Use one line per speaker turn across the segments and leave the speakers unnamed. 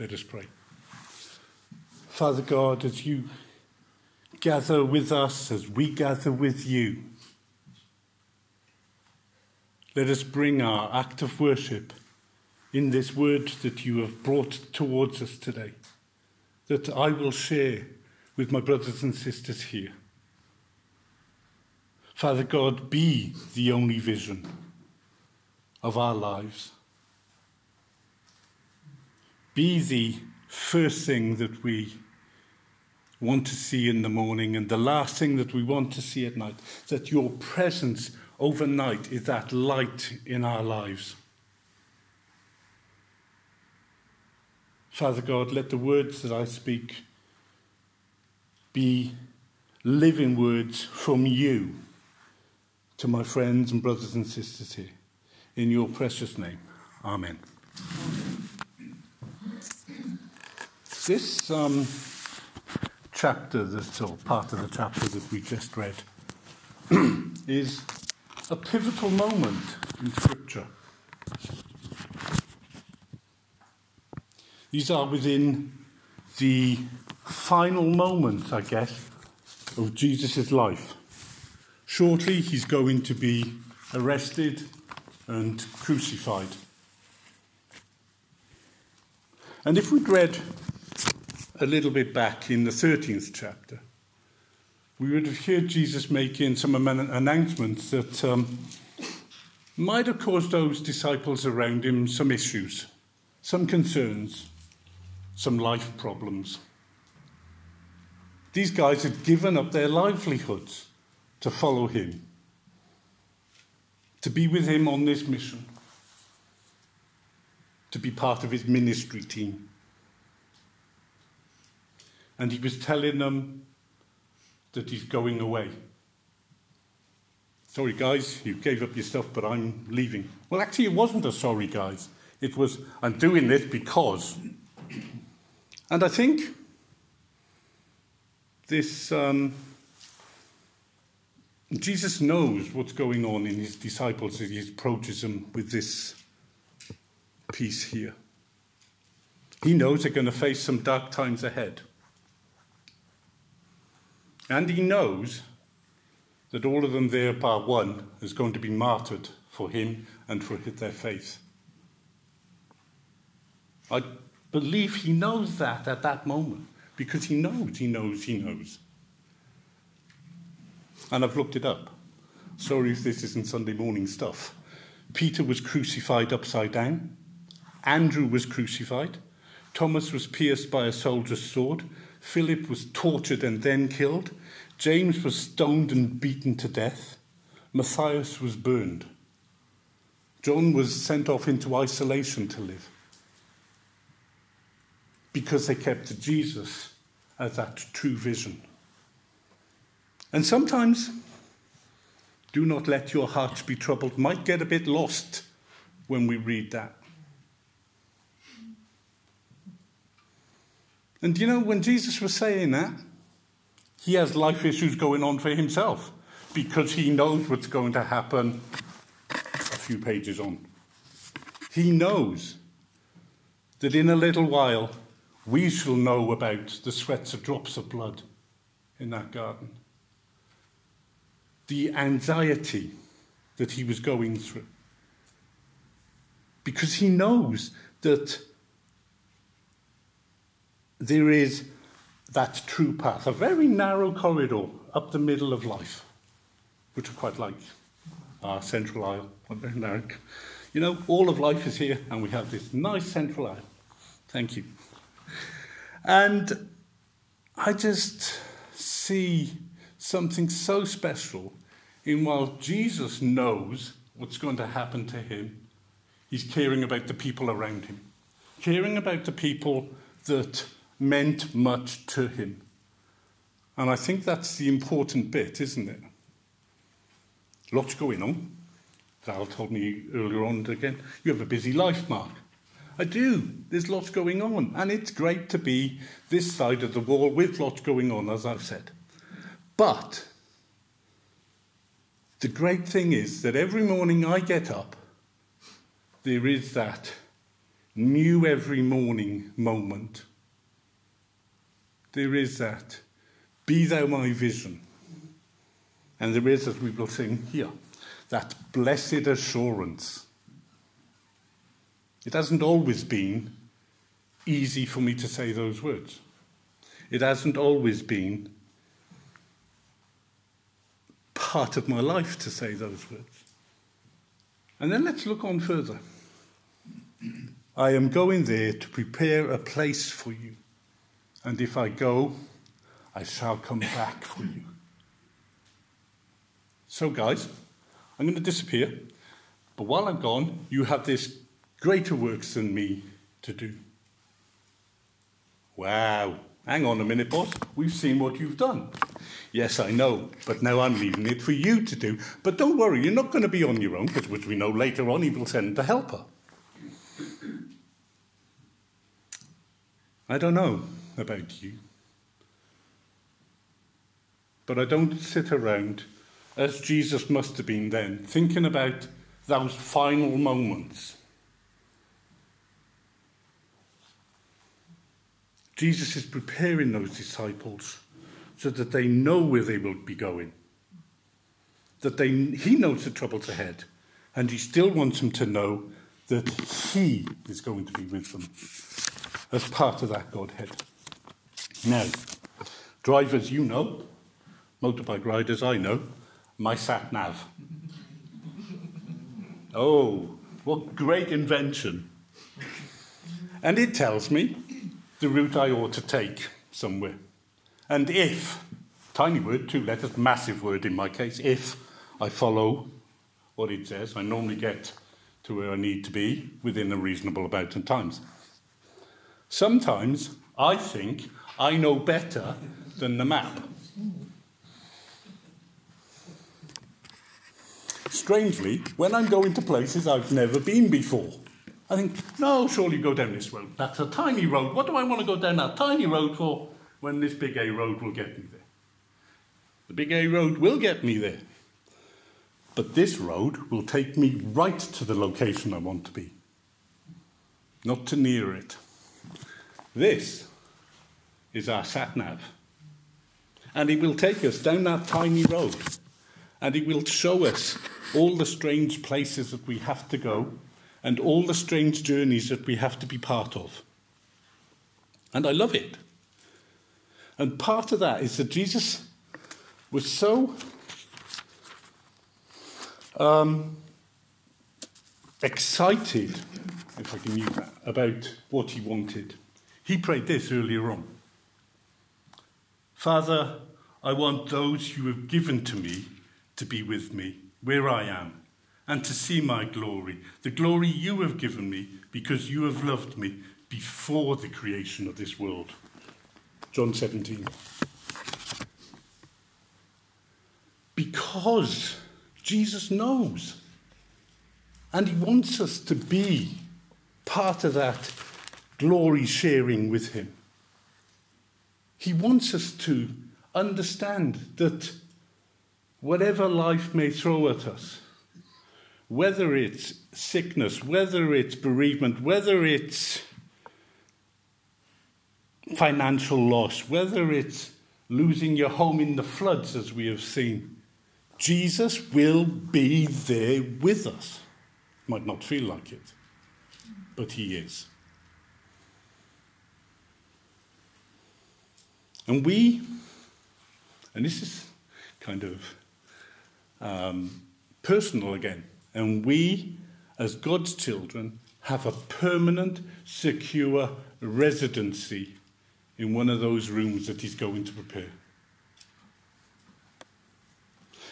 Let us pray. Father God, as you gather with us, as we gather with you, let us bring our act of worship in this word that you have brought towards us today, that I will share with my brothers and sisters here. Father God, be the only vision of our lives. Be the first thing that we want to see in the morning and the last thing that we want to see at night. That your presence overnight is that light in our lives. Father God, let the words that I speak be living words from you to my friends and brothers and sisters here. In your precious name. Amen. This um, chapter, that, or part of the chapter that we just read, is a pivotal moment in Scripture. These are within the final moments, I guess, of Jesus' life. Shortly, he's going to be arrested and crucified. And if we'd read a little bit back in the 13th chapter, we would have heard Jesus making some announcements that um, might have caused those disciples around him some issues, some concerns, some life problems. These guys had given up their livelihoods to follow him, to be with him on this mission, to be part of his ministry team. And he was telling them that he's going away. Sorry, guys, you gave up your stuff, but I'm leaving. Well, actually, it wasn't a sorry, guys. It was, I'm doing this because. And I think this, um, Jesus knows what's going on in his disciples as he approaches them with this piece here. He knows they're going to face some dark times ahead. And he knows that all of them there, bar one, is going to be martyred for him and for their faith. I believe he knows that at that moment because he knows, he knows, he knows. And I've looked it up. Sorry if this isn't Sunday morning stuff. Peter was crucified upside down. Andrew was crucified. Thomas was pierced by a soldier's sword. Philip was tortured and then killed. James was stoned and beaten to death. Matthias was burned. John was sent off into isolation to live because they kept Jesus as that true vision. And sometimes, do not let your hearts be troubled, might get a bit lost when we read that. And you know, when Jesus was saying that, he has life issues going on for himself because he knows what's going to happen a few pages on. He knows that in a little while we shall know about the sweats of drops of blood in that garden. The anxiety that he was going through. Because he knows that there is that true path, a very narrow corridor up the middle of life, which I quite like. Our central aisle, You know, all of life is here, and we have this nice central aisle. Thank you. And I just see something so special in while Jesus knows what's going to happen to him, he's caring about the people around him, caring about the people that meant much to him. And I think that's the important bit, isn't it? Lots going on. Val told me earlier on again, you have a busy life, Mark. I do. There's lots going on. And it's great to be this side of the wall with lots going on, as I've said. But the great thing is that every morning I get up, there is that new every morning moment, there is that, be thou my vision. And there is, as we will sing here, that blessed assurance. It hasn't always been easy for me to say those words. It hasn't always been part of my life to say those words. And then let's look on further. I am going there to prepare a place for you. And if I go, I shall come back for you. So, guys, I'm going to disappear. But while I'm gone, you have this greater works than me to do. Wow. Hang on a minute, boss. We've seen what you've done. Yes, I know, but now I'm leaving it for you to do. But don't worry, you're not going to be on your own, because which we know later on he will send a helper. I don't know about you, but I don't sit around, as Jesus must have been then, thinking about those final moments Jesus is preparing those disciples so that they know where they will be going. That they, he knows the troubles ahead, and he still wants them to know that he is going to be with them as part of that Godhead. Now, drivers, you know, motorbike riders, I know, my sat nav. Oh, what great invention! And it tells me the route I ought to take somewhere. And if, tiny word, two letters, massive word in my case, if I follow what it says, I normally get to where I need to be within a reasonable amount of times. Sometimes I think I know better than the map. Strangely, when I'm going to places I've never been before, I think, no, surely go down this road. That's a tiny road. What do I want to go down that tiny road for when this big A road will get me there? The big A road will get me there. But this road will take me right to the location I want to be, not to near it. This is our sat nav. And it will take us down that tiny road. And it will show us all the strange places that we have to go and all the strange journeys that we have to be part of. And I love it. And part of that is that Jesus was so um, excited, if I can use that, about what he wanted. He prayed this earlier on Father, I want those you have given to me to be with me where I am and to see my glory, the glory you have given me because you have loved me before the creation of this world. John 17. Because Jesus knows. And he wants us to be part of that glory sharing with him. He wants us to understand that whatever life may throw at us, whether it's sickness, whether it's bereavement, whether it's financial loss, whether it's losing your home in the floods, as we have seen, Jesus will be there with us. Might not feel like it, but He is. And we, and this is kind of um, personal again, and we, as God's children, have a permanent, secure residency in one of those rooms that He's going to prepare.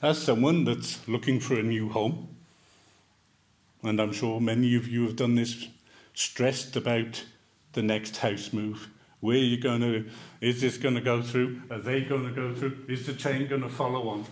As someone that's looking for a new home, and I'm sure many of you have done this, stressed about the next house move. Where are you going to, is this going to go through? Are they going to go through? Is the chain going to follow on?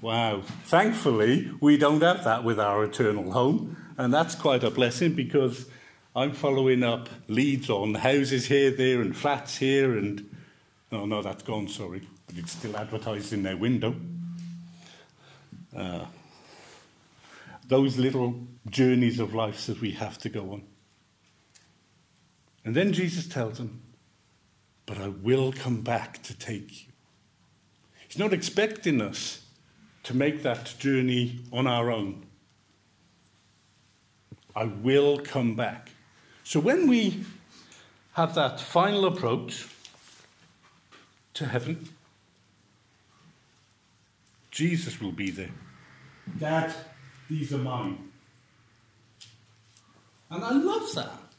Wow. Thankfully, we don't have that with our eternal home. And that's quite a blessing because I'm following up leads on houses here, there, and flats here. And no, no, that's gone, sorry. But it's still advertised in their window. Uh, those little journeys of life that we have to go on. And then Jesus tells them, But I will come back to take you. He's not expecting us to make that journey on our own. I will come back. So when we have that final approach to heaven, Jesus will be there. Dad, these are mine. And I love that.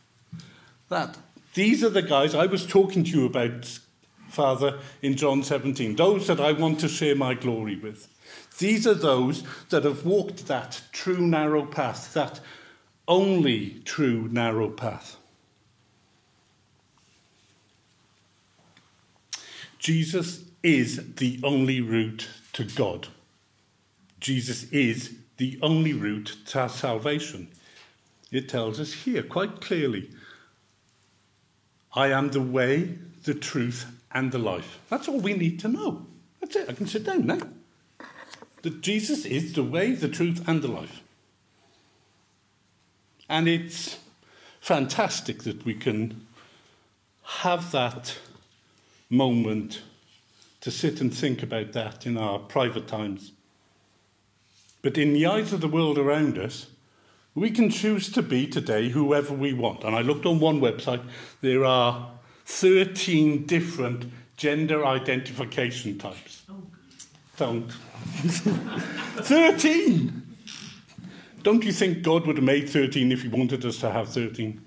That these are the guys I was talking to you about, Father, in John 17. Those that I want to share my glory with. These are those that have walked that true narrow path, that only true narrow path. Jesus is the only route to God. Jesus is the only route to salvation. It tells us here quite clearly I am the way, the truth, and the life. That's all we need to know. That's it. I can sit down now. That Jesus is the way, the truth, and the life. And it's fantastic that we can have that moment to sit and think about that in our private times. But in the eyes of the world around us, we can choose to be today whoever we want. And I looked on one website, there are 13 different gender identification types. Oh, Don't. 13! Don't you think God would have made 13 if He wanted us to have 13?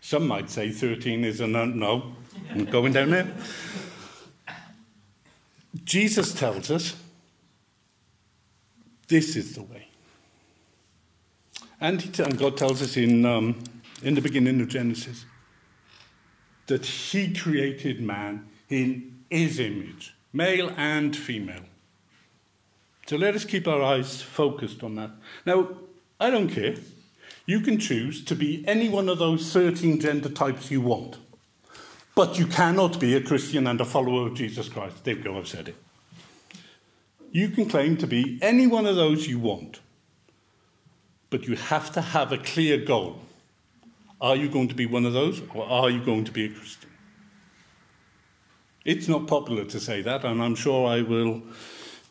Some might say 13 is a no. no. I'm going down there. Jesus tells us this is the way. And, t- and God tells us in, um, in the beginning of Genesis that He created man in His image, male and female. So let us keep our eyes focused on that. Now, I don't care. You can choose to be any one of those 13 gender types you want. But you cannot be a Christian and a follower of Jesus Christ. There we go, I've said it. You can claim to be any one of those you want. But you have to have a clear goal. Are you going to be one of those, or are you going to be a Christian? It's not popular to say that, and I'm sure I will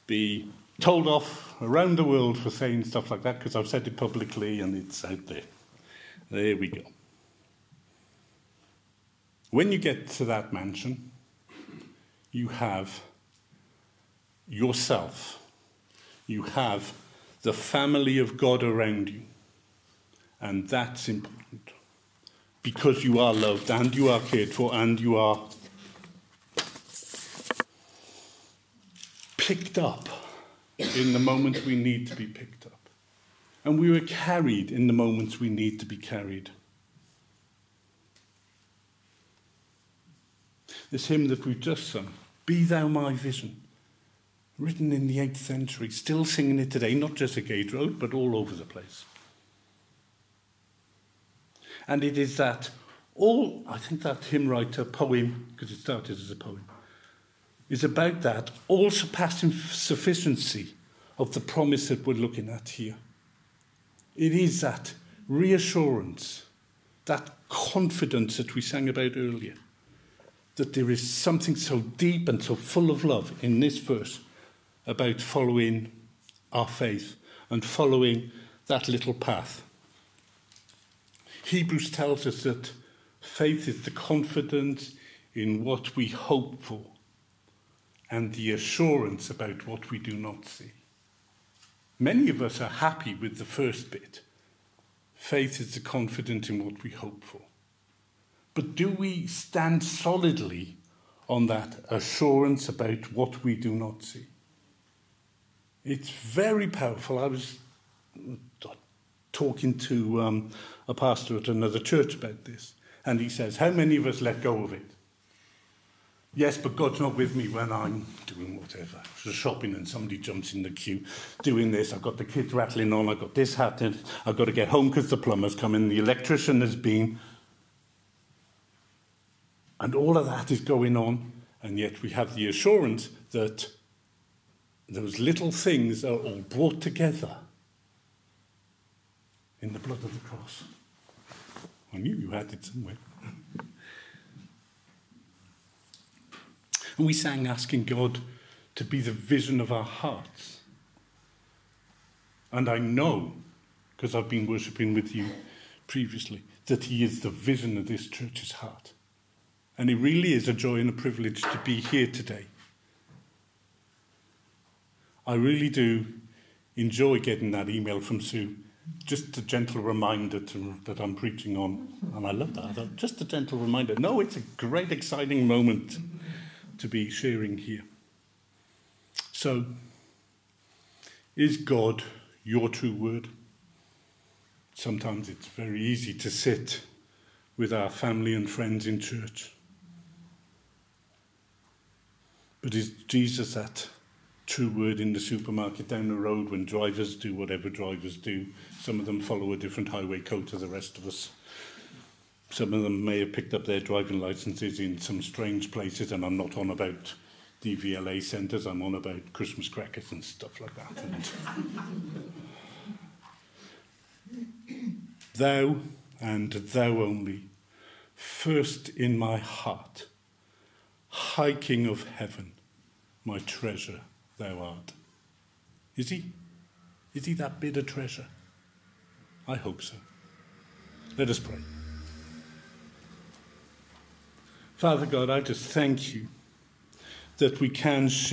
be told off around the world for saying stuff like that because I've said it publicly and it's out there. There we go. When you get to that mansion, you have yourself, you have the family of God around you. And that's important because you are loved and you are cared for and you are picked up in the moments we need to be picked up. And we were carried in the moments we need to be carried. This hymn that we've just sung, Be Thou My Vision, written in the 8th century, still singing it today, not just at Gate Road, but all over the place. And it is that all, I think that hymn writer poem, because it started as a poem, is about that all surpassing sufficiency of the promise that we're looking at here. It is that reassurance, that confidence that we sang about earlier, that there is something so deep and so full of love in this verse about following our faith and following that little path. Hebrews tells us that faith is the confidence in what we hope for and the assurance about what we do not see. Many of us are happy with the first bit. Faith is the confidence in what we hope for. But do we stand solidly on that assurance about what we do not see? It's very powerful. I was talking to um, a pastor at another church about this, and he says, How many of us let go of it? Yes, but God's not with me when I'm doing whatever. Shopping and somebody jumps in the queue doing this. I've got the kids rattling on. I've got this happening. I've got to get home because the plumber's coming. The electrician has been. And all of that is going on. And yet we have the assurance that those little things are all brought together in the blood of the cross. I knew you had it somewhere. and we sang asking God to be the vision of our hearts. And I know, because I've been worshipping with you previously, that He is the vision of this church's heart. And it really is a joy and a privilege to be here today. I really do enjoy getting that email from Sue. Just a gentle reminder to, that I'm preaching on. And I love that. thought, Just a gentle reminder. No, it's a great, exciting moment to be sharing here. So, is God your true word? Sometimes it's very easy to sit with our family and friends in church. But is Jesus that true word in the supermarket down the road when drivers do whatever drivers do? Some of them follow a different highway code to the rest of us. Some of them may have picked up their driving licenses in some strange places, and I'm not on about DVLA centres, I'm on about Christmas crackers and stuff like that. And thou and thou only, first in my heart, high King of heaven, my treasure thou art. Is he? Is he that bit of treasure? I hope so. Let us pray. Father God, I just thank you that we can share.